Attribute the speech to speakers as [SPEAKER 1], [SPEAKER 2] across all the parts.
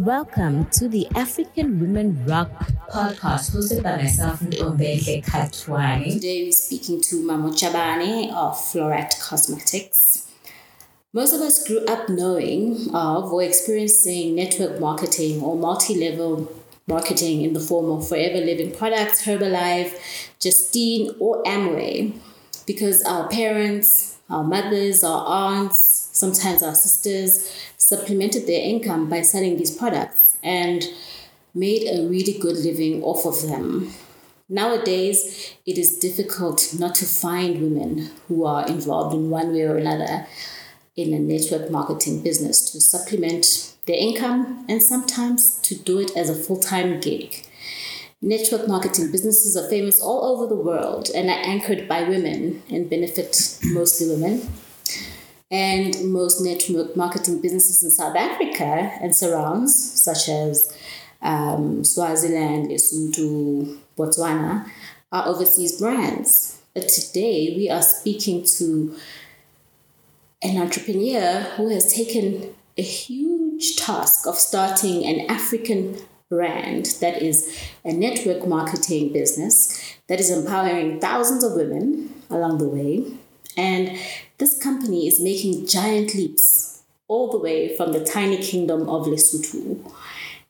[SPEAKER 1] Welcome to the African Women Rock podcast hosted by myself, Ntombenhle Khathwane.
[SPEAKER 2] Today we're speaking to Mampho Chabane of Floret Cosmetics. Most of us grew up knowing of or experiencing network marketing or multi-level marketing in the form of Forever Living products, Herbalife, Justine, or Amway because our parents, our mothers, our aunts, sometimes our sisters supplemented their income by selling these products and made a really good living off of them. Nowadays, it is difficult not to find women who are involved in one way or another in a network marketing business to supplement their income and sometimes to do it as a full time gig. Network marketing businesses are famous all over the world and are anchored by women and benefit mostly women. And most network marketing businesses in South Africa and surrounds, such as um, Swaziland, Lesotho, Botswana, are overseas brands. But today we are speaking to an entrepreneur who has taken a huge task of starting an African brand that is a network marketing business that is empowering thousands of women along the way. And this company is making giant leaps all the way from the tiny kingdom of Lesotho.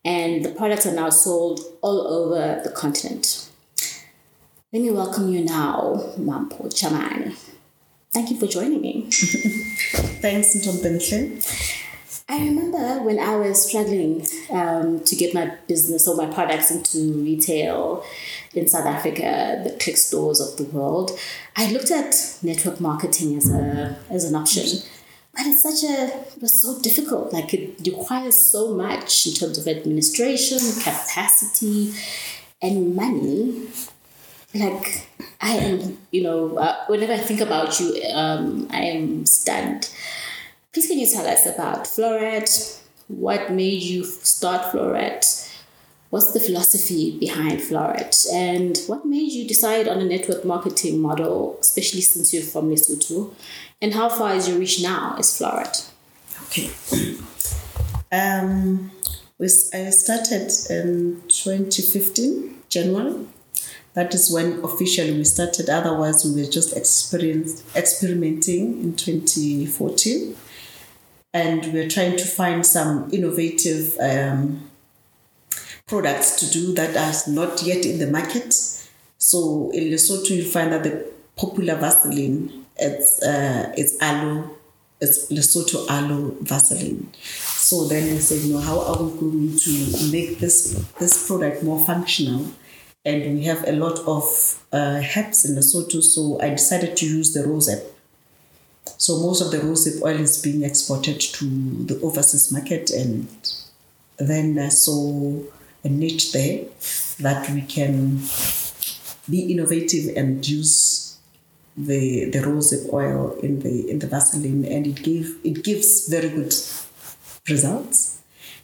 [SPEAKER 2] And the products are now sold all over the continent. Let me welcome you now, Mampho Chabane. Thank you for joining me.
[SPEAKER 3] Thanks, Ntombenhle.
[SPEAKER 2] I remember when I was struggling um, to get my business or my products into retail in South Africa, the Clicks stores of the world, I looked at network marketing as a as an option. But it's such a it was so difficult. Like it requires so much in terms of administration, capacity, and money. Like I am, you know, uh, whenever I think about you, um, I am stunned. Please, can you tell us about Floret? What made you start Floret? What's the philosophy behind Floret? And what made you decide on a network marketing model, especially since you're from Lesotho? And how far is your reach now as Floret?
[SPEAKER 3] Okay. Um, we, I started in 2015, January. That is when officially we started. Otherwise, we were just experimenting in 2014 and we're trying to find some innovative um, products to do that are not yet in the market. So in Lesotho, you find that the popular Vaseline it's uh, it's aloe, it's Lesotho aloe Vaseline. So then we said, you know, how are we going to make this this product more functional? And we have a lot of uh, herbs in Lesotho, so I decided to use the rosehip so most of the rosehip oil is being exported to the overseas market, and then I saw a niche there that we can be innovative and use the the rosehip oil in the in the Vaseline, and it gave it gives very good results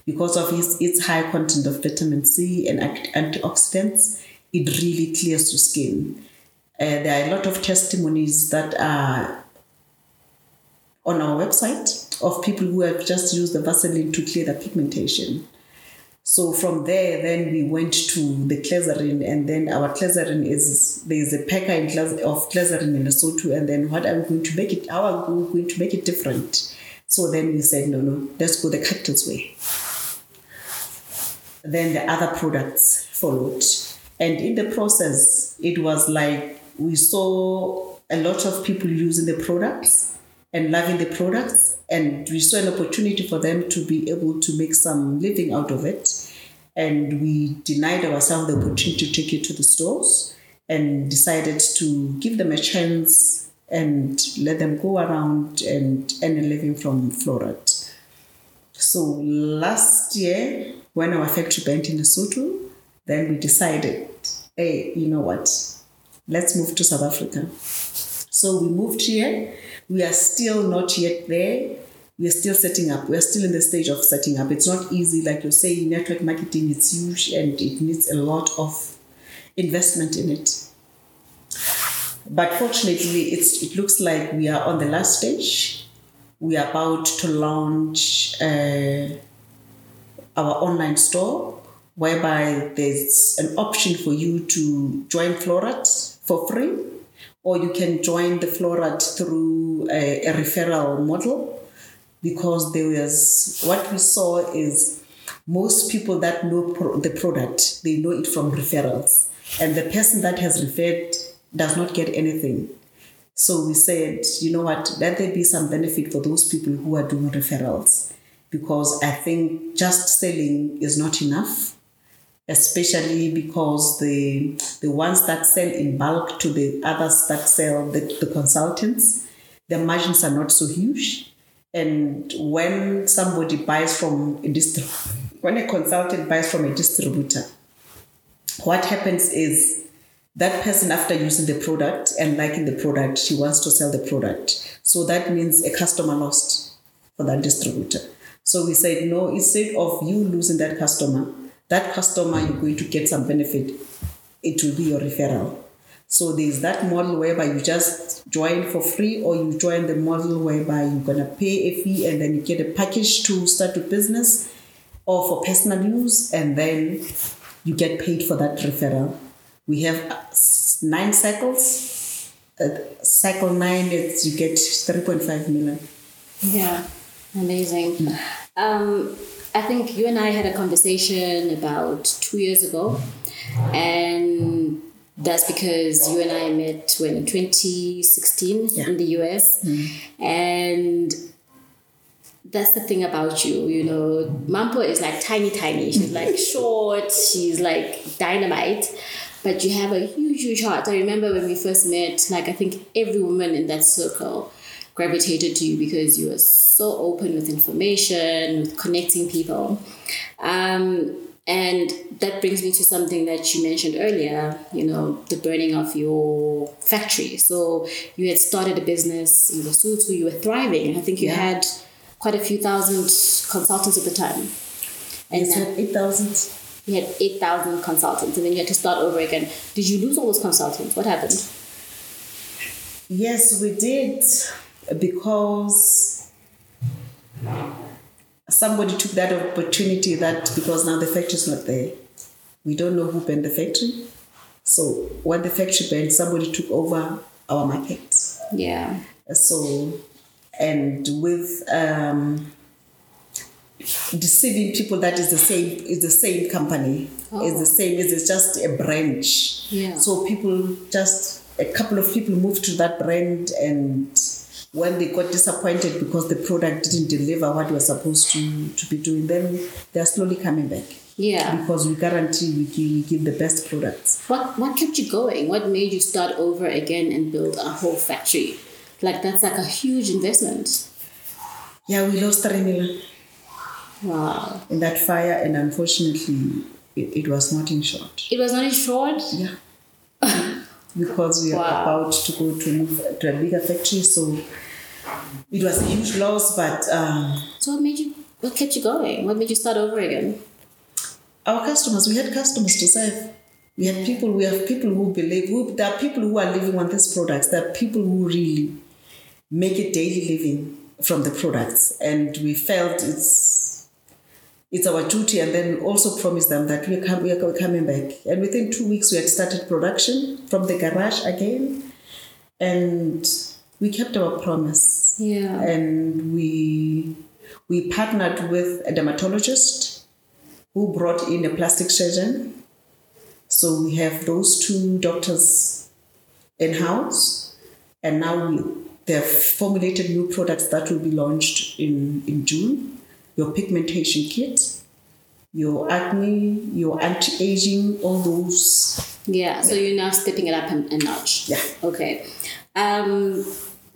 [SPEAKER 3] because of its, its high content of vitamin C and antioxidants. It really clears your skin. Uh, there are a lot of testimonies that are on our website of people who have just used the Vaseline to clear the pigmentation. So from there, then we went to the glycerin, and then our glycerin is there is a packer in of glycerin in Lesotho, and then what are we going to make it? How are we going to make it different? So then we said, no, no, let's go the cactus way. Then the other products followed, and in the process, it was like we saw a lot of people using the products and loving the products. And we saw an opportunity for them to be able to make some living out of it. And we denied ourselves the opportunity to take it to the stores and decided to give them a chance and let them go around and earn a living from Floret. So last year, when our factory went in Lesotho, then we decided, hey, you know what? Let's move to South Africa. So we moved here we are still not yet there. We are still setting up. We are still in the stage of setting up. It's not easy, like you're saying, network marketing is huge and it needs a lot of investment in it. But fortunately, it's, it looks like we are on the last stage. We are about to launch uh, our online store, whereby there's an option for you to join Florat for free, or you can join the Florat through a, a referral model. Because there was what we saw is most people that know pro- the product, they know it from referrals. And the person that has referred does not get anything. So we said, you know what, let there be some benefit for those people who are doing referrals. Because I think just selling is not enough, especially because the the ones that sell in bulk to the others that sell the, the consultants, their margins are not so huge. And when somebody buys from a distributor, when a consultant buys from a distributor, what happens is that person after using the product and liking the product she wants to sell the product so that means a customer lost for that distributor so we said no instead of you losing that customer that customer you're going to get some benefit it will be your referral so there's that model whereby you just join for free or you join the model whereby you're going to pay a fee and then you get a package to start a business or for personal use and then you get paid for that referral we have uh, nine cycles. Uh, cycle nine, it's you get 3.5 million.
[SPEAKER 2] Yeah, amazing. Um, I think you and I had a conversation about two years ago, and that's because you and I met when in 2016
[SPEAKER 3] Yeah.
[SPEAKER 2] in the US, mm-hmm. and that's the thing about you, you know. Mampho is like tiny, tiny. She's like short. She's like dynamite, but you have a huge, huge heart. I remember when we first met. Like I think every woman in that circle gravitated to you because you were so open with information, with connecting people. Um, and that brings me to something that you mentioned earlier, you know, the burning of your factory. So you had started a business in Lesotho, you were thriving. I think you
[SPEAKER 3] Yeah.
[SPEAKER 2] had quite a few thousand consultants at the time. And now
[SPEAKER 3] 8,000.
[SPEAKER 2] you had 8,000 consultants and then you had to start over again. Did you lose all those consultants? What happened?
[SPEAKER 3] Yes, we did because somebody took that opportunity that because now the factory is not there. We don't know who burned the factory. So when the factory burned, somebody took over our market.
[SPEAKER 2] Yeah.
[SPEAKER 3] So, and with um, deceiving people that is the same is the same company is the same is it's just a branch.
[SPEAKER 2] Yeah.
[SPEAKER 3] So people just a couple of people moved to that brand and when they got disappointed because the product didn't deliver what was supposed to, to be doing, then they're slowly coming back.
[SPEAKER 2] Yeah.
[SPEAKER 3] Because we guarantee we give, we give the best products.
[SPEAKER 2] What what kept you going? What made you start over again and build a whole factory? Like that's like a huge investment.
[SPEAKER 3] Yeah, we lost three million
[SPEAKER 2] Wow.
[SPEAKER 3] in that fire, and unfortunately, it, it was not insured.
[SPEAKER 2] It was not insured.
[SPEAKER 3] Yeah. because we are
[SPEAKER 2] Wow.
[SPEAKER 3] about to go to move to a bigger factory, so it was a huge loss. But um,
[SPEAKER 2] So what made you? What kept you going? What made you start over again?
[SPEAKER 3] our customers, we had customers to serve. We had people. We have people who believe. Who, there are people who are living on these products. There are people who really make a daily living from the products, and we felt it's it's our duty, and then also promise them that we are, com- we are coming back. And within two weeks, we had started production from the garage again, and we kept our promise.
[SPEAKER 2] Yeah.
[SPEAKER 3] And we we partnered with a dermatologist who brought in a plastic surgeon. So we have those two doctors in house, and now we they have formulated new products that will be launched in, in June. Your pigmentation kit, your acne, your anti-aging, all those.
[SPEAKER 2] Yeah. So you're now stepping it up a, a notch.
[SPEAKER 3] Yeah.
[SPEAKER 2] Okay. Um,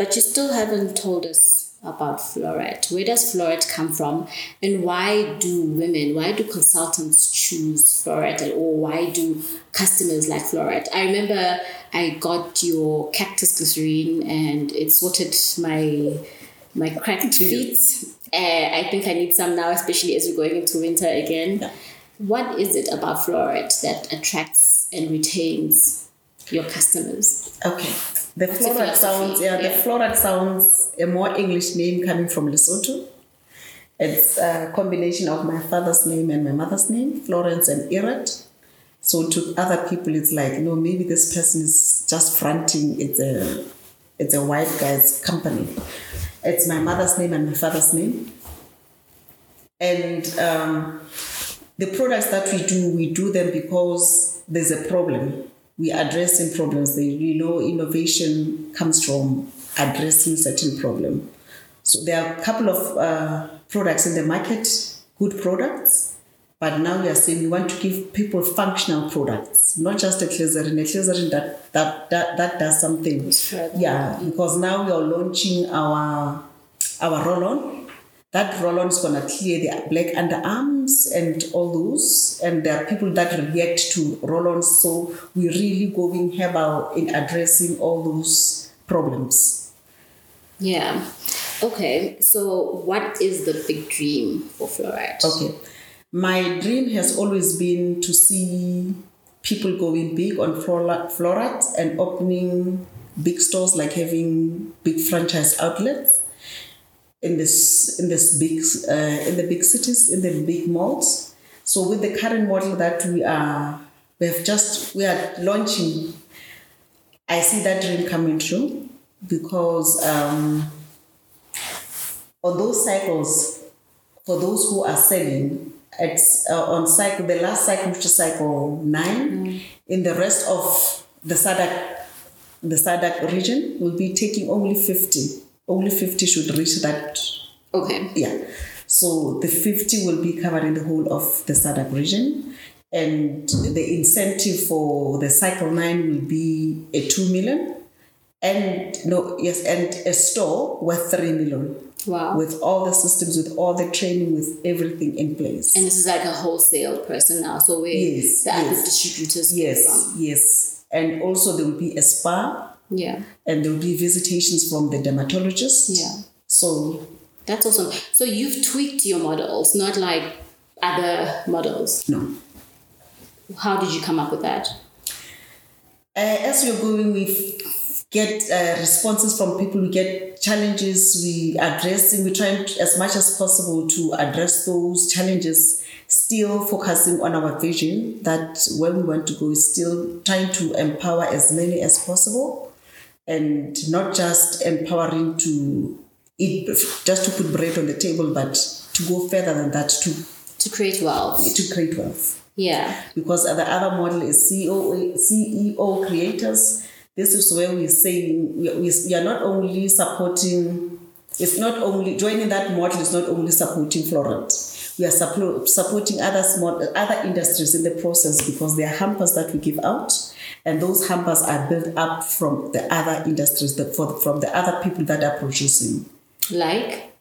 [SPEAKER 2] but you still haven't told us about Floret. Where does Floret come from, and why do women, why do consultants choose Floret, Or? Why do customers like Floret? I remember I got your cactus glycerine, and it sorted my my cracked feet. Uh, I think I need some now, especially as we're going into winter again.
[SPEAKER 3] Yeah.
[SPEAKER 2] What is it about Floret that attracts and retains your customers?
[SPEAKER 3] Okay. The florat sounds yeah,
[SPEAKER 2] Yeah.
[SPEAKER 3] the florat sounds a more English name coming from Lesotho. It's a combination of my father's name and my mother's name, Florence and Irat. So to other people, it's like, no, maybe this person is just fronting. It's a, it's a white guy's company. It's my mother's name and my father's name. And um, the products that we do, we do them because there's a problem. We are addressing problems. You know, innovation comes from addressing certain problem. So there are a couple of uh, products in the market, good products, but now we are saying we want to give people functional products, not just a glycerin, a glycerin that, that, that, that does something. Yeah, because now we are launching our, our roll-on. That roll-on is going to clear the black underarms and all those. And there are people that react to roll-ons. So we're really going herbal in addressing all those problems.
[SPEAKER 2] Yeah. Okay. So what is the big dream for Floret?
[SPEAKER 3] Okay. My dream has always been to see people going big on Floret and opening big stores, like having big franchise outlets in this in this big uh, in the big cities in the big malls. So with the current model that we are we have just we are launching, I see that dream coming true because um, on those cycles, for those who are selling, it's uh, on cycle the last cycle which is cycle nine. Mm. In the rest of the SADC the SADC region will be taking only fifty only 50 should reach that.
[SPEAKER 2] Okay.
[SPEAKER 3] Yeah. So the 50 will be covering the whole of the SADC region. And the incentive for the cycle nine will be a 2 million. And no, yes, and a store worth 3 million.
[SPEAKER 2] Wow.
[SPEAKER 3] With all the systems, with all the training, with everything in place.
[SPEAKER 2] And this is like a wholesale person now. So where yes, the yes. distributors
[SPEAKER 3] yes. Yes. And also there will be a spa
[SPEAKER 2] yeah.
[SPEAKER 3] And there will be visitations from the dermatologist.
[SPEAKER 2] Yeah.
[SPEAKER 3] So
[SPEAKER 2] that's awesome. So you've tweaked your models, not like other models.
[SPEAKER 3] No.
[SPEAKER 2] How did you come up with that?
[SPEAKER 3] Uh, as we're going, we get uh, responses from people. We get challenges. We address, and we try as much as possible to address those challenges. Still focusing on our vision that where we want to go is still trying to empower as many as possible and not just empowering to eat, just to put bread on the table, but to go further than that to
[SPEAKER 2] to create wealth.
[SPEAKER 3] To create wealth.
[SPEAKER 2] Yeah.
[SPEAKER 3] Because the other model is CEO CEO creators. This is where we're saying we, we are not only supporting. It's not only joining that model is not only supporting Floret we are support, supporting other small other industries in the process because there are hampers that we give out and those hampers are built up from the other industries that for, from the other people that are producing
[SPEAKER 2] like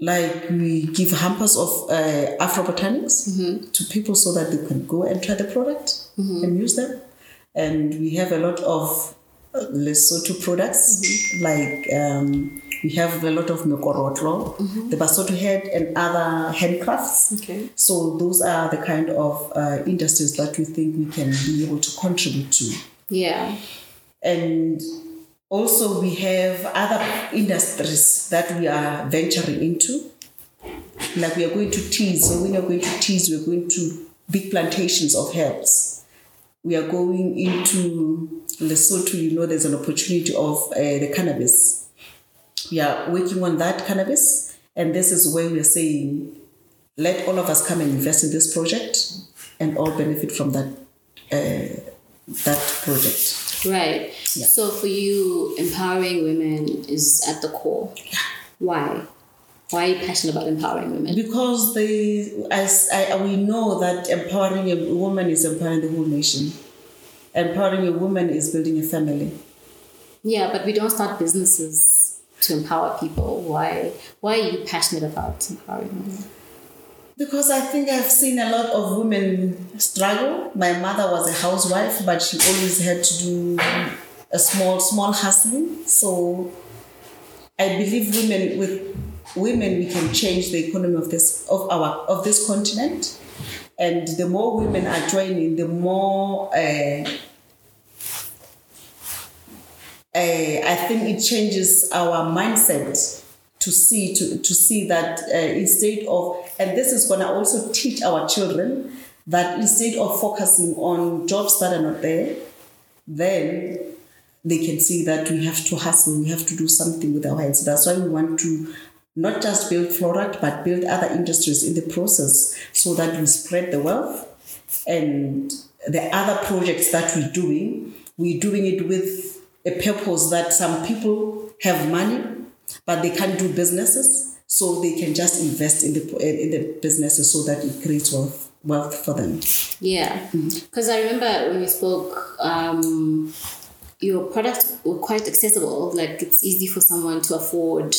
[SPEAKER 3] like we give hampers of uh, afro botanics
[SPEAKER 2] mm-hmm.
[SPEAKER 3] to people so that they can go and try the product
[SPEAKER 2] mm-hmm.
[SPEAKER 3] and use them and we have a lot of uh, Lesotho products
[SPEAKER 2] mm-hmm.
[SPEAKER 3] like um, we have a lot of mekorotlo,
[SPEAKER 2] mm-hmm.
[SPEAKER 3] the Basotho head, and other handcrafts.
[SPEAKER 2] Okay.
[SPEAKER 3] So those are the kind of uh, industries that we think we can be able to contribute to.
[SPEAKER 2] Yeah.
[SPEAKER 3] And also we have other industries that we are venturing into. Like we are going to teas. So when we are going to teas, we're going to big plantations of herbs. We are going into Lesotho, you know, there's an opportunity of uh, the cannabis we are working on that cannabis, and this is where we are saying, let all of us come and invest in this project, and all benefit from that uh, that project.
[SPEAKER 2] Right.
[SPEAKER 3] Yeah.
[SPEAKER 2] So for you, empowering women is at the core.
[SPEAKER 3] Yeah.
[SPEAKER 2] Why? Why are you passionate about empowering women?
[SPEAKER 3] Because they, as I, we know that empowering a woman is empowering the whole nation. Empowering a woman is building a family.
[SPEAKER 2] Yeah, but we don't start businesses to empower people? Why why are you passionate about empowering women?
[SPEAKER 3] Because I think I've seen a lot of women struggle. My mother was a housewife, but she always had to do a small, small hustling. So I believe women with women we can change the economy of this of our of this continent. And the more women are joining, the more uh, I think it changes our mindset to see to, to see that uh, instead of and this is going to also teach our children that instead of focusing on jobs that are not there then they can see that we have to hustle we have to do something with our hands. That's why we want to not just build Floract, but build other industries in the process so that we spread the wealth and the other projects that we're doing we're doing it with a purpose that some people have money but they can't do businesses so they can just invest in the in the businesses so that it creates wealth wealth for them
[SPEAKER 2] Yeah, because I remember when we spoke, um, your products were quite accessible. Like it's easy for someone to afford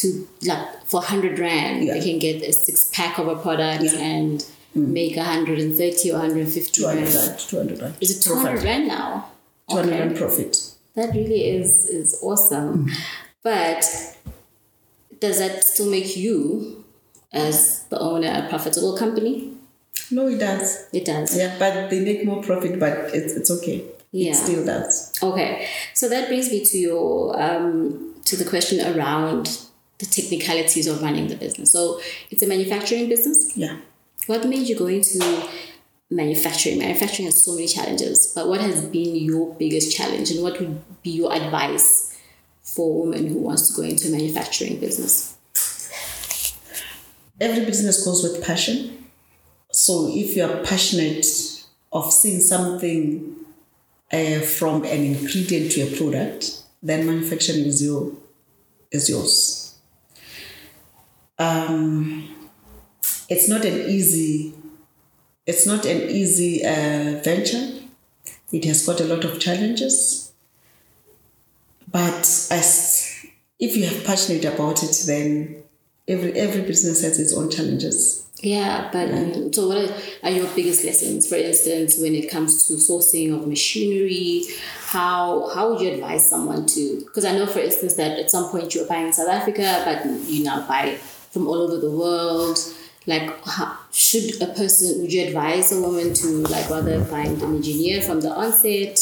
[SPEAKER 2] to like for hundred rand
[SPEAKER 3] Yeah.
[SPEAKER 2] they can get a six pack of a product
[SPEAKER 3] Yeah.
[SPEAKER 2] and make hundred and thirty or hundred and fifty
[SPEAKER 3] 200
[SPEAKER 2] rand.
[SPEAKER 3] rand 200 rand
[SPEAKER 2] Is it two hundred rand now?
[SPEAKER 3] 200
[SPEAKER 2] Okay.
[SPEAKER 3] rand profit
[SPEAKER 2] That really is is awesome. But does that still make you, as the owner, a profitable company?
[SPEAKER 3] no it does
[SPEAKER 2] It does.
[SPEAKER 3] yeah but they make more profit but it's, it's okay
[SPEAKER 2] Yeah.
[SPEAKER 3] it still does
[SPEAKER 2] Okay, so that brings me to your um, to the question around the technicalities of running the business. So it's a manufacturing business.
[SPEAKER 3] yeah
[SPEAKER 2] What made you go into manufacturing? Manufacturing has so many challenges, but what has been your biggest challenge, and what would be your advice for a woman who wants to go into manufacturing business?
[SPEAKER 3] every business goes with passion. So if you are passionate of seeing something uh, from an ingredient to a product, then manufacturing is your is yours. Um, it's not an easy it's not an easy uh, venture. It has got a lot of challenges. But as if you are passionate about it, then every every business has its own challenges.
[SPEAKER 2] Yeah, but um, so what are, are your biggest lessons? For instance, when it comes to sourcing of machinery, how how would you advise someone to? Because I know, for instance, that at some point you were buying in South Africa, but you now buy from all over the world. Like, how, should a person? Would you advise a woman to like rather find an engineer from the onset?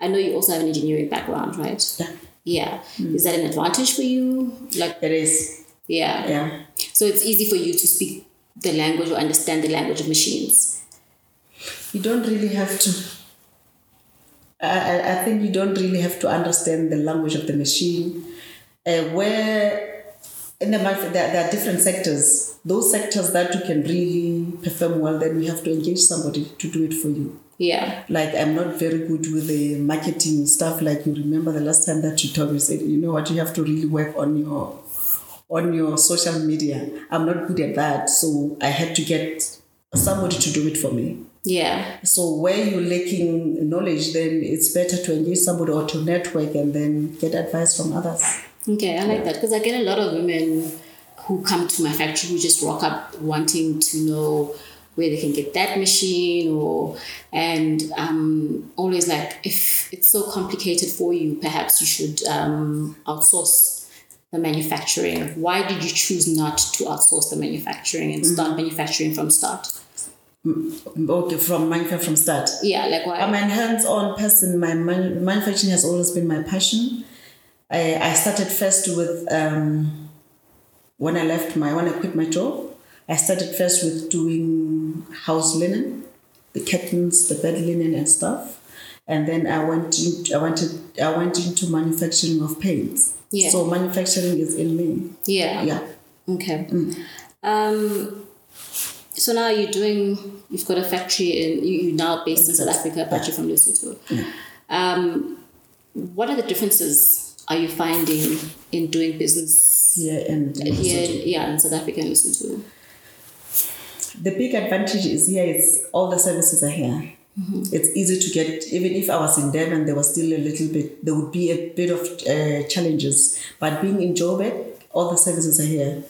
[SPEAKER 2] I know you also have an engineering background, right?
[SPEAKER 3] Yeah,
[SPEAKER 2] Yeah. Is that an advantage for you? Like,
[SPEAKER 3] it is.
[SPEAKER 2] yeah.
[SPEAKER 3] Yeah.
[SPEAKER 2] So it's easy for you to speak the language or understand the language of machines.
[SPEAKER 3] You don't really have to. I, I- I think you don't really have to understand the language of the machine. Uh, where in the market there, there are different sectors. Those sectors that you can really perform well, then you have to engage somebody to do it for you.
[SPEAKER 2] Yeah.
[SPEAKER 3] Like I'm not very good with the marketing stuff. Like you remember the last time that you told me, you said, you know what, you have to really work on your on your social media. I'm not good at that, so I had to get somebody to do it for me.
[SPEAKER 2] Yeah.
[SPEAKER 3] So where you're lacking knowledge, then it's better to engage somebody or to network and then get advice from others.
[SPEAKER 2] Okay, I like that because I get a lot of women who come to my factory who just rock up wanting to know where they can get that machine or and um always like if it's so complicated for you perhaps you should um outsource the manufacturing why did you choose not to outsource the manufacturing and start manufacturing from start
[SPEAKER 3] Okay, from manufacturing from start.
[SPEAKER 2] yeah like why
[SPEAKER 3] I'm a hands-on person. My man- manufacturing has always been my passion. I, I started first with um, when I left my when I quit my job. I started first with doing house linen, the curtains, the bed linen, and stuff. And then I went into, I wanted I went into manufacturing of paints.
[SPEAKER 2] Yeah.
[SPEAKER 3] So manufacturing is in me.
[SPEAKER 2] yeah
[SPEAKER 3] Yeah.
[SPEAKER 2] Okay. Um, so now you're doing, you've got a factory in, you, you're now based in South Africa, but you're from Lesotho. Yeah. Um, what are the differences are you finding in doing business
[SPEAKER 3] Here and
[SPEAKER 2] here, yeah, in South Africa and Lesotho?
[SPEAKER 3] The big advantage is here is all the services are here. It's easy to get, even if I was in Durban, there was still a little bit, there would be a bit of uh, challenges. But being in Joburg, all the services are here.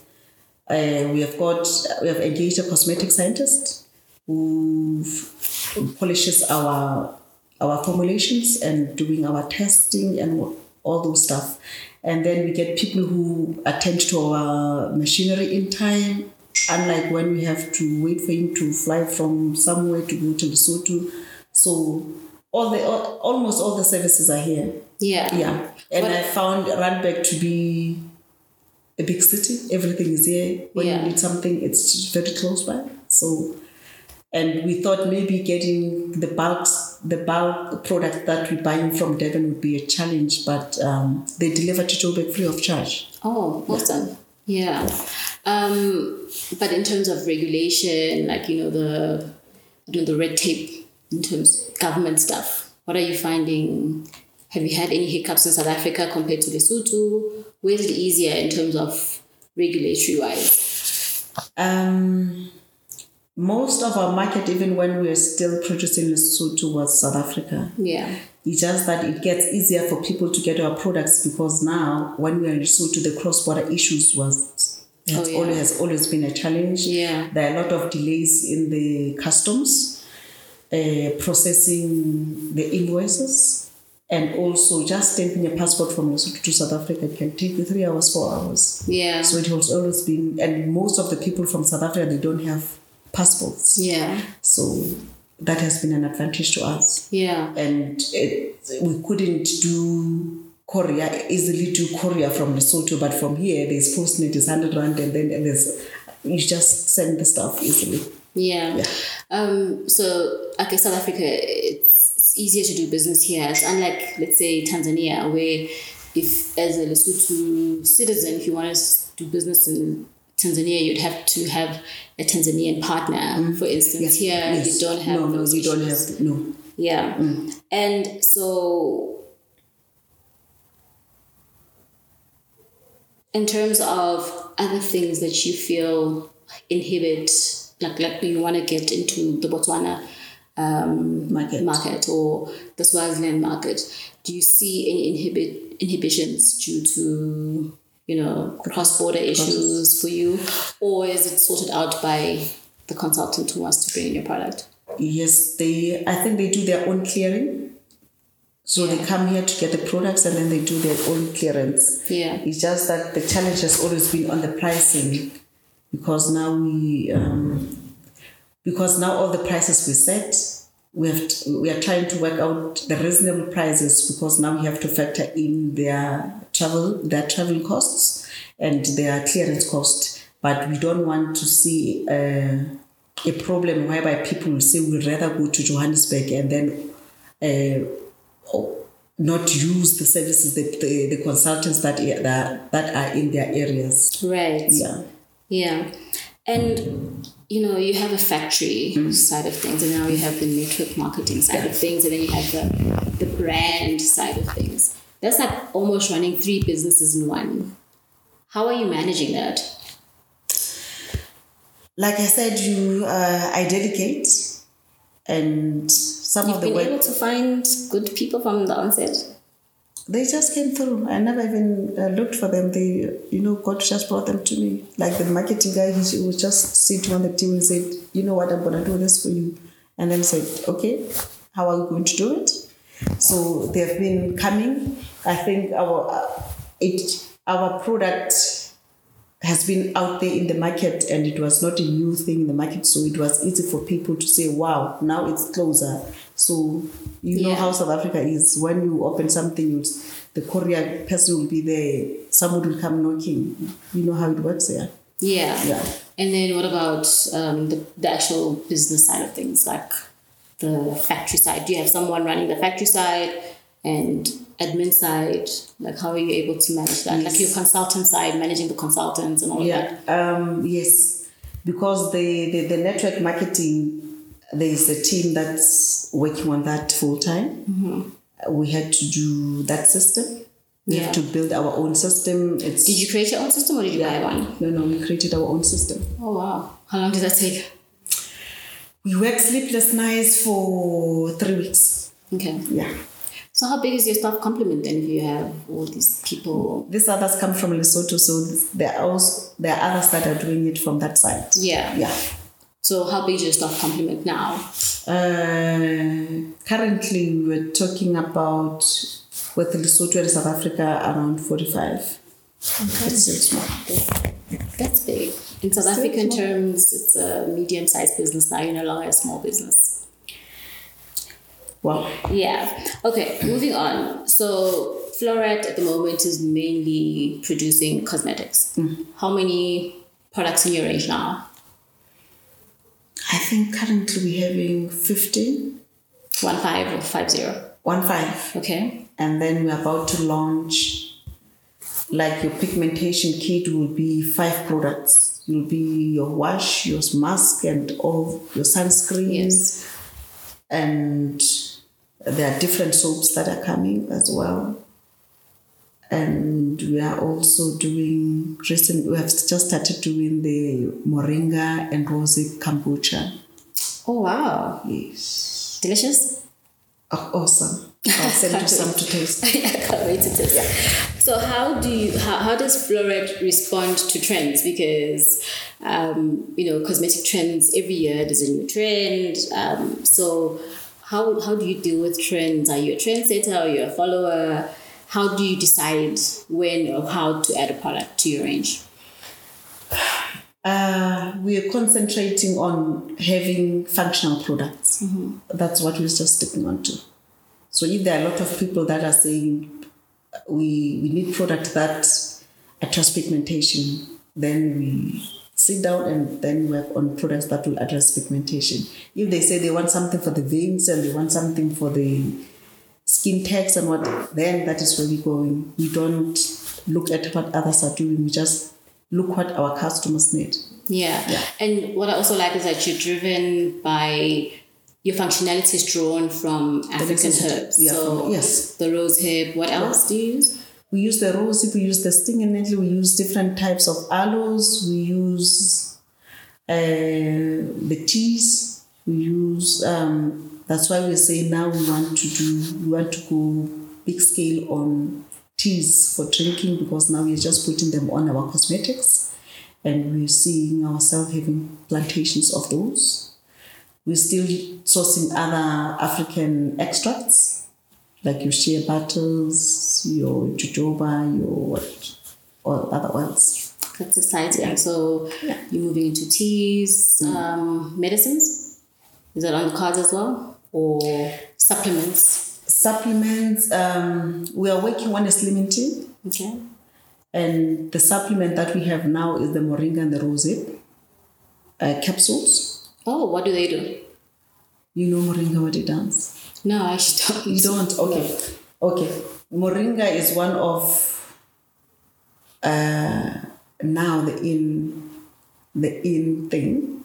[SPEAKER 3] Uh, we have got, we have engaged a cosmetic scientist who f- polishes our our formulations and doing our testing and all those stuff. And then we get people who attend to our machinery in time, unlike when we have to wait for him to fly from somewhere to go to Lesotho. So all the all, almost all the services are here.
[SPEAKER 2] Yeah.
[SPEAKER 3] Yeah, and I found Randburg to be a big city. Everything is here. When
[SPEAKER 2] Yeah.
[SPEAKER 3] you need something, it's very close by. So, and we thought maybe getting the bulks, the bulk product that we're buying from Devon would be a challenge, but um, they deliver to Joburg free of charge.
[SPEAKER 2] Oh, awesome. Yeah. Um, but in terms of regulation, like, you know, the, I don't know, the red tape in terms of government stuff, what are you finding? Have you had any hiccups in South Africa compared to Lesotho? Where is it easier in terms of regulatory wise?
[SPEAKER 3] Um, most of our market, even when we're still producing Lesotho, was South Africa.
[SPEAKER 2] Yeah.
[SPEAKER 3] It's just that it gets easier for people to get our products because now, when we are in Lesotho, the cross-border issues was
[SPEAKER 2] Oh, yeah.
[SPEAKER 3] always has always been a challenge.
[SPEAKER 2] Yeah.
[SPEAKER 3] There are a lot of delays in the customs, uh, processing the invoices, and also just taking a passport from Lesotho to South Africa can take you three hours, four hours.
[SPEAKER 2] Yeah.
[SPEAKER 3] So it has always been, and most of the people from South Africa they don't have passports.
[SPEAKER 2] Yeah.
[SPEAKER 3] So that has been an advantage to us
[SPEAKER 2] Yeah.
[SPEAKER 3] and it, we couldn't do courier easily do Korea from Lesotho, but from here there's postnet is hundred rand, and then there's you just send the stuff easily.
[SPEAKER 2] Yeah.
[SPEAKER 3] Yeah.
[SPEAKER 2] Um, so, okay, South Africa, it's, it's easier to do business here. It's unlike, let's say, Tanzania, where if, as a Lesotho citizen, if you want to do business in Tanzania, you'd have to have a Tanzanian partner. For instance, here
[SPEAKER 3] Mm-hmm. Yes.
[SPEAKER 2] you don't have
[SPEAKER 3] no, no, you don't have no.
[SPEAKER 2] Yeah. And so, in terms of other things that you feel inhibit, like like you want to get into the Botswana um,
[SPEAKER 3] Market.
[SPEAKER 2] market or the Swaziland market, do you see any inhibit inhibitions due to you know cross border issues for you, or is it sorted out by the consultant who wants to bring in your product?
[SPEAKER 3] Yes, they. I think they do their own clearing. So they come here to get the products and then they do their own clearance.
[SPEAKER 2] Yeah.
[SPEAKER 3] It's just that the challenge has always been on the pricing, because now we, um, because now all the prices we set, we have to, we are trying to work out the reasonable prices because now we have to factor in their travel, their travel costs and their clearance cost. But we don't want to see. Uh, a problem whereby people will say we'd rather go to Johannesburg and then uh, not use the services that the, the consultants that, that that are in their areas.
[SPEAKER 2] Right.
[SPEAKER 3] Yeah.
[SPEAKER 2] Yeah. And you know, you have a factory side of things, and now you have the network marketing side of things, and then you have the, the brand side of things. That's like almost running three businesses in one. How are you managing that?
[SPEAKER 3] Like I said, you uh, I delegate, and some
[SPEAKER 2] You've
[SPEAKER 3] of the
[SPEAKER 2] been
[SPEAKER 3] work
[SPEAKER 2] able to find good people from the onset.
[SPEAKER 3] They just came through. I never even uh, looked for them. They, you know, God just brought them to me. Like the marketing guy, he would just sit on the team and said, "You know what? I'm gonna do this for you," and then said, "Okay, how are we going to do it?" So they've been coming. I think our uh, it our product has been out there in the market and it was not a new thing in the market so it was easy for people to say wow now it's closer so you know how south africa is when you open something the courier person will be there someone will come knocking you know how it works there
[SPEAKER 2] Yeah.
[SPEAKER 3] Yeah.
[SPEAKER 2] And then what about um, the, the actual business side of things, like the factory side? Do you have someone running the factory side and admin side? Like, how are you able to manage that? Like your consultant side, managing the consultants and all of that.
[SPEAKER 3] yeah um, yes because the, the, the network marketing there is a team that's working on that full time mm-hmm. we had to do that system we
[SPEAKER 2] Yeah.
[SPEAKER 3] have to build our own system it's
[SPEAKER 2] Did you create your own system or did you buy one?
[SPEAKER 3] No, no, we created our own system.
[SPEAKER 2] Oh wow! How long did that take?
[SPEAKER 3] We worked sleepless nights for three weeks.
[SPEAKER 2] Okay.
[SPEAKER 3] Yeah.
[SPEAKER 2] So how big is your staff complement then if you have all these people?
[SPEAKER 3] These others come from Lesotho, so there are also there are others that are doing it from that side.
[SPEAKER 2] Yeah.
[SPEAKER 3] Yeah.
[SPEAKER 2] So how big is your staff complement now?
[SPEAKER 3] Uh, currently, we're talking about with the Lesotho and South Africa around forty-five. It's still small.
[SPEAKER 2] That's big. In South
[SPEAKER 3] Still
[SPEAKER 2] African
[SPEAKER 3] small.
[SPEAKER 2] terms, it's a medium sized business now. You're no longer a small business.
[SPEAKER 3] Wow.
[SPEAKER 2] Yeah. Okay, moving on. So Floret at the moment is mainly producing cosmetics. How many products in your range now?
[SPEAKER 3] I think currently we're having 15,
[SPEAKER 2] One five or five zero.
[SPEAKER 3] one five.
[SPEAKER 2] Okay.
[SPEAKER 3] And then we're about to launch, like your pigmentation kit will be five products. It will be your wash, your mask, and all your sunscreen.
[SPEAKER 2] Yes.
[SPEAKER 3] and there are different soaps that are coming as well. And we are also doing recent. We have just started doing the moringa and rosy kombucha.
[SPEAKER 2] Oh wow.
[SPEAKER 3] Yes,
[SPEAKER 2] Delicious.
[SPEAKER 3] oh, awesome! I'll send you some to taste.
[SPEAKER 2] I can't wait to test. So how do you how, how does Floret respond to trends? Because um, you know cosmetic trends every year there's a new trend. Um, so how how do you deal with trends? Are you a trendsetter or you a follower? How do you decide when or how to add a product to your range?
[SPEAKER 3] Uh, we are concentrating on having functional products. That's what we're just sticking on to. So if there are a lot of people that are saying we, we need product that address pigmentation, then we sit down and then work on products that will address pigmentation. If they say they want something for the veins and they want something for the skin tags and what, then that is where we're going. We don't look at what others are doing. We just look what our customers need.
[SPEAKER 2] Yeah.
[SPEAKER 3] Yeah.
[SPEAKER 2] And what I also like is that you're driven by your functionality is drawn from African herbs.
[SPEAKER 3] Yeah,
[SPEAKER 2] so
[SPEAKER 3] from- yes.
[SPEAKER 2] the rose herb. What else do you use?
[SPEAKER 3] We use the rosy, we use the stinging nettle, we use different types of aloes, we use uh, the teas, we use, um, that's why we say now we want to do, we want to go big scale on teas for drinking because now we're just putting them on our cosmetics and we're seeing ourselves having plantations of those. We're still sourcing other African extracts like your shea butters, your jojoba, your what, or other oils.
[SPEAKER 2] That's exciting. So you're moving into teas,
[SPEAKER 3] Mm.
[SPEAKER 2] um, medicines. Is that on the cards as well, or supplements?
[SPEAKER 3] Supplements, um, we are working on a slimming tea,
[SPEAKER 2] Okay.
[SPEAKER 3] and the supplement that we have now is the moringa and the rosehip uh, capsules.
[SPEAKER 2] Oh, what do they do?
[SPEAKER 3] You know moringa what it does?
[SPEAKER 2] No, I don't.
[SPEAKER 3] You don't? Okay. Okay. Moringa is one of uh, now the in the in thing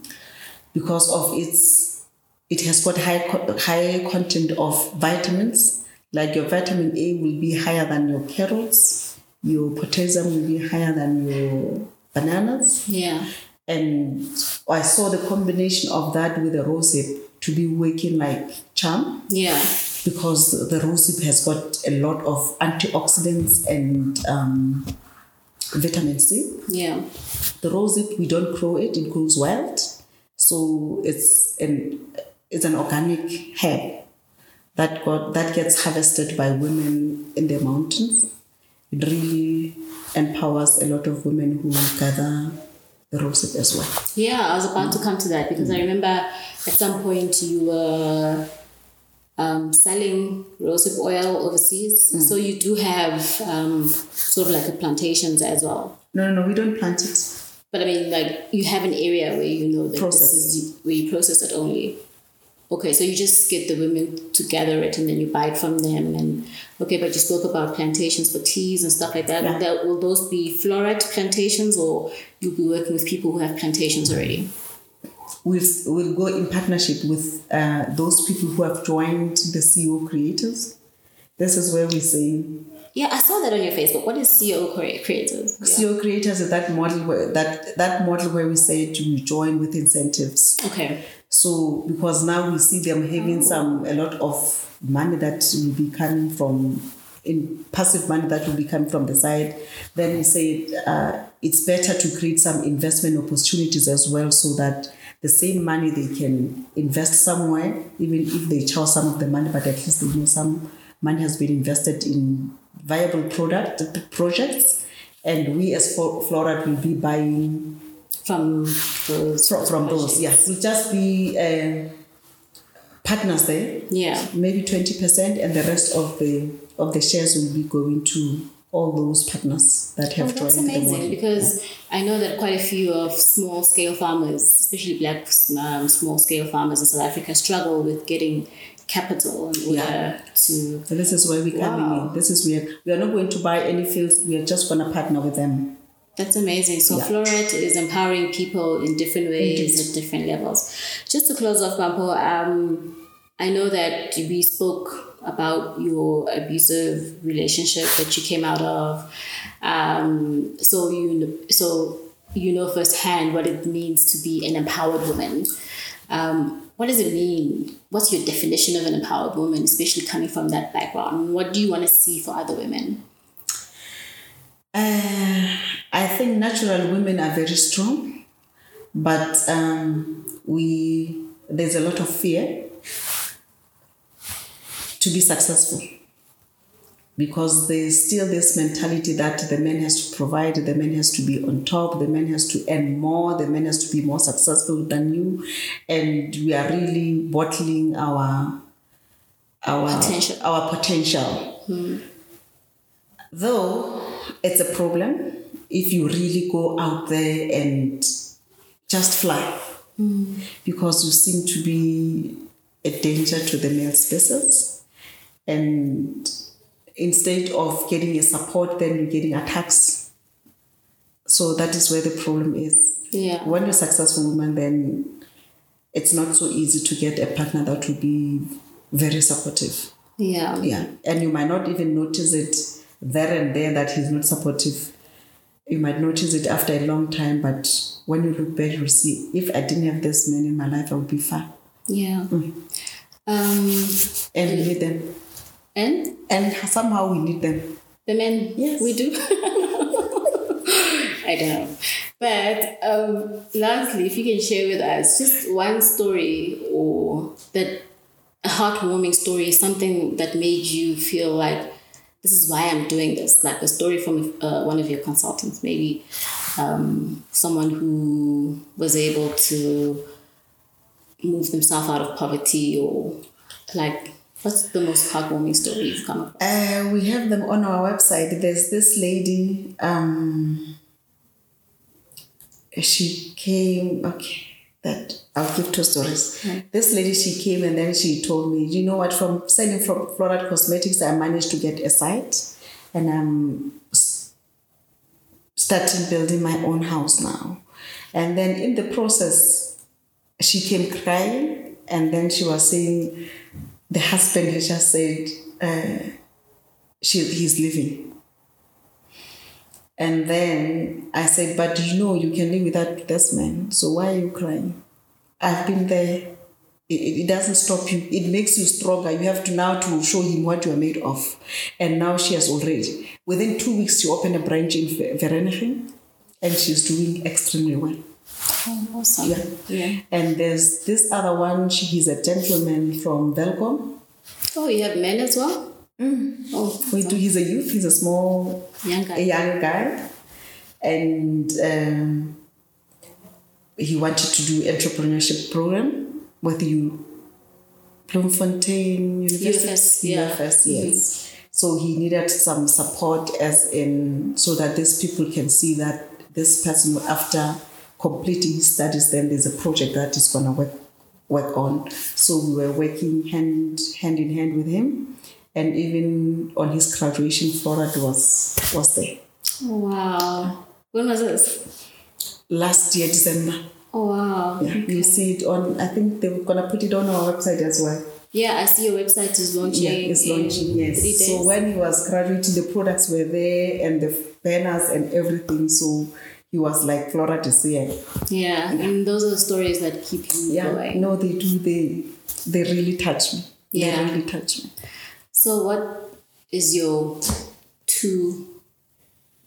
[SPEAKER 3] because of its it has got high high content of vitamins. Like your vitamin A will be higher than your carrots. Your potassium will be higher than your bananas
[SPEAKER 2] Yeah.
[SPEAKER 3] and I saw the combination of that with the rosehip to be working like charm
[SPEAKER 2] Yeah.
[SPEAKER 3] because the rosehip has got a lot of antioxidants and um, vitamin C.
[SPEAKER 2] Yeah.
[SPEAKER 3] The rosehip we don't grow it; it grows wild, so it's an it's an organic herb that got that gets harvested by women in the mountains. It really empowers a lot of women who gather the rosehip as well.
[SPEAKER 2] Yeah, I was about to come to that because I remember at some point you were um, selling rosehip oil overseas. So you do have um, sort of like a plantations as well.
[SPEAKER 3] No, no, no, we don't plant it.
[SPEAKER 2] But I mean, like you have an area where you know that
[SPEAKER 3] Process.
[SPEAKER 2] this is where you process it only. Okay, so you just get the women to gather it and then you buy it from them. And okay, but you spoke about plantations for teas and stuff like that.
[SPEAKER 3] Yeah.
[SPEAKER 2] Will, that, will those be floret plantations or you'll be working with people who have plantations already?
[SPEAKER 3] We'll, we'll go in partnership with uh, those people who have joined the CEO creators. This is where we say
[SPEAKER 2] Yeah, I saw that on your Facebook. What is CEO crea- creators? Yeah.
[SPEAKER 3] CEO creators is that model where that that model where we say to join with incentives.
[SPEAKER 2] Okay.
[SPEAKER 3] So because now we see them having some a lot of money that will be coming from in passive money that will be coming from the side, then we say uh, it's better to create some investment opportunities as well, so that the same money they can invest somewhere, even if they charge some of the money, but at least they know some money has been invested in viable product projects, and we as Flo- Florat will be buying
[SPEAKER 2] From those.
[SPEAKER 3] from, from those. Yeah, will just be uh, partners there.
[SPEAKER 2] Yeah.
[SPEAKER 3] Maybe twenty percent, and the rest of the of the shares will be going to all those partners that have
[SPEAKER 2] Oh, that's
[SPEAKER 3] joined
[SPEAKER 2] amazing because I know that quite a few of small scale farmers, especially black um, small scale farmers in South Africa, struggle with getting capital in order
[SPEAKER 3] Yeah.
[SPEAKER 2] to.
[SPEAKER 3] So this is where we come
[SPEAKER 2] Wow.
[SPEAKER 3] in. This is where we are not going to buy any fields. We are just going to partner with them.
[SPEAKER 2] That's amazing. So
[SPEAKER 3] Yeah.
[SPEAKER 2] Floret is empowering people in different ways at different levels. Just to close off, Mampho, um, I know that we spoke about your abusive relationship that you came out of. Um, so you so you know firsthand what it means to be an empowered woman. Um, what does it mean? What's your definition of an empowered woman, especially coming from that background? What do you want to see for other women?
[SPEAKER 3] Uh, I think natural women are very strong, but um, we there's a lot of fear to be successful because there's still this mentality that the man has to provide, the man has to be on top, the man has to earn more, the man has to be more successful than you, and we are really bottling our our
[SPEAKER 2] Potential.
[SPEAKER 3] our potential. Though it's a problem if you really go out there and just fly. Because you seem to be a danger to the male species. And instead of getting a support then you're getting attacks. So that is where the problem is.
[SPEAKER 2] Yeah.
[SPEAKER 3] when you're a successful woman then it's not so easy to get a partner that will be very supportive.
[SPEAKER 2] Yeah.
[SPEAKER 3] yeah. And you might not even notice it there and there that he's not supportive you might notice it after a long time but when you look back you'll see if i didn't have this man in my life i would be fine
[SPEAKER 2] Yeah.
[SPEAKER 3] Mm.
[SPEAKER 2] Um,
[SPEAKER 3] and we need them
[SPEAKER 2] and
[SPEAKER 3] and somehow we need them
[SPEAKER 2] the men,
[SPEAKER 3] Yes.
[SPEAKER 2] we do. I don't know. But um, lastly, if you can share with us just one story or that a heartwarming story, something that made you feel like this is why I'm doing this, like a story from uh, one of your consultants, maybe um, someone who was able to move themselves out of poverty or like what's the most heartwarming story you've come across?
[SPEAKER 3] uh, we have them on our website there's this lady um she came okay that I'll give two stories. This lady, she came and then she told me, you know what, from selling from Floret Cosmetics, I managed to get a site and I'm starting building my own house now. And then in the process, she came crying and then she was saying, the husband had just said, uh, she, he's leaving. And then I said, but you know, you can live without this man. So why are you crying? I've been there. It, it doesn't stop you. It makes you stronger. You have to now to show him what you are made of. And now she has already. Within two weeks, she opened a branch in Ver- Vereeniging and she's doing extremely well.
[SPEAKER 2] Oh, awesome.
[SPEAKER 3] Yeah.
[SPEAKER 2] Yeah.
[SPEAKER 3] And there's this other one, she, he's a gentleman from Welkom.
[SPEAKER 2] Oh, you have men as well? Mm. Oh,
[SPEAKER 3] We do, he's a youth, he's a small
[SPEAKER 2] young guy.
[SPEAKER 3] a young guy and um, he wanted to do entrepreneurship program with you Bloemfontein University.
[SPEAKER 2] UFS, yeah.
[SPEAKER 3] UFS, mm-hmm. yes. So he needed some support as in so that these people can see that this person after completing his studies then there's a project that is gonna work work on. So we were working hand hand in hand with him and even on his graduation Floret was was there.
[SPEAKER 2] Wow. When was this?
[SPEAKER 3] Last year December.
[SPEAKER 2] Oh, wow.
[SPEAKER 3] Yeah, you see it on. I think they were gonna put it on our website as well.
[SPEAKER 2] Yeah, I see your website is launching.
[SPEAKER 3] Yeah, it's
[SPEAKER 2] in
[SPEAKER 3] launching. Yes. So when he was graduating, the products were there and the banners and everything. So he was like, "Floret is here."
[SPEAKER 2] yeah, and those are the stories that keep you
[SPEAKER 3] Yeah.
[SPEAKER 2] going.
[SPEAKER 3] No, they do. They they really touch me.
[SPEAKER 2] Yeah.
[SPEAKER 3] They really touch me.
[SPEAKER 2] So, what is your two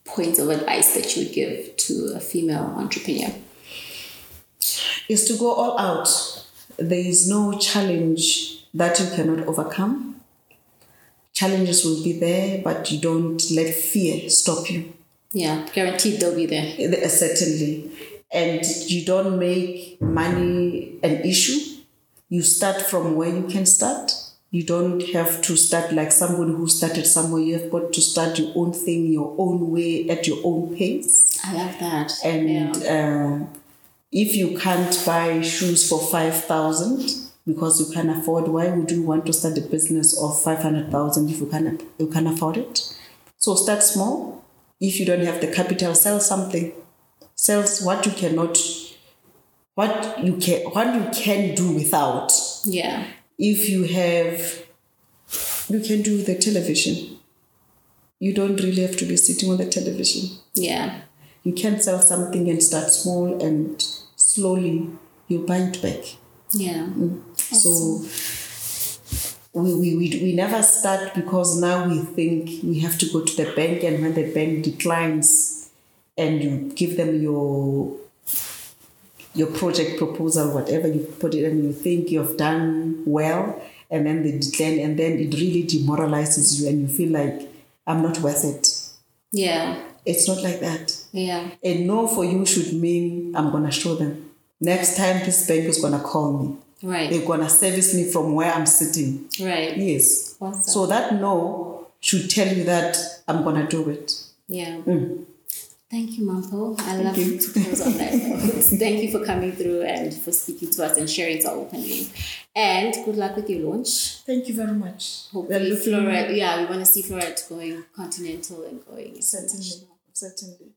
[SPEAKER 2] points of advice that you would give to a female entrepreneur?
[SPEAKER 3] Is to go all out. There is no challenge that you cannot overcome. Challenges will be there, but you don't let fear stop you.
[SPEAKER 2] Yeah, guaranteed they'll be there.
[SPEAKER 3] Uh, certainly and you don't make money an issue you start from where you can start. You don't have to start like somebody who started somewhere. You have got to start your own thing, your own way, at your own pace.
[SPEAKER 2] I love that.
[SPEAKER 3] And
[SPEAKER 2] yeah.
[SPEAKER 3] uh, if you can't buy shoes for 5,000 because you can't afford, why would you want to start a business of 500,000 if you can, you can afford it? So start small. If you don't have the capital, sell something. Sell what you cannot, what you can, what you can do without.
[SPEAKER 2] yeah.
[SPEAKER 3] If you have, you can do the television. You don't really have to be sitting on the television
[SPEAKER 2] Yeah.
[SPEAKER 3] you can sell something and start small and slowly you buy it back
[SPEAKER 2] Yeah. Mm.
[SPEAKER 3] so we, we, we, we never start because now we think we have to go to the bank and when the bank declines and you give them your your project proposal whatever you put it and you think you've done well and then they decline and then it really demoralizes you and you feel like i'm not worth it
[SPEAKER 2] Yeah.
[SPEAKER 3] it's not like that
[SPEAKER 2] Yeah.
[SPEAKER 3] a no for you should mean I'm gonna show them. Next time this bank is gonna call me.
[SPEAKER 2] Right.
[SPEAKER 3] They're gonna service me from where I'm sitting.
[SPEAKER 2] Right.
[SPEAKER 3] Yes.
[SPEAKER 2] Awesome.
[SPEAKER 3] So that no should tell you that I'm gonna do it.
[SPEAKER 2] Yeah.
[SPEAKER 3] Mm.
[SPEAKER 2] Thank you, Mampho. I love
[SPEAKER 3] you.
[SPEAKER 2] to close on that. Thank you for coming through and for speaking to us and sharing so openly. And good luck with your launch.
[SPEAKER 3] Thank you very much.
[SPEAKER 2] Hopefully, Floret, yeah, we want to see Floret going continental and going
[SPEAKER 3] Certainly.
[SPEAKER 2] international.
[SPEAKER 3] Certainly.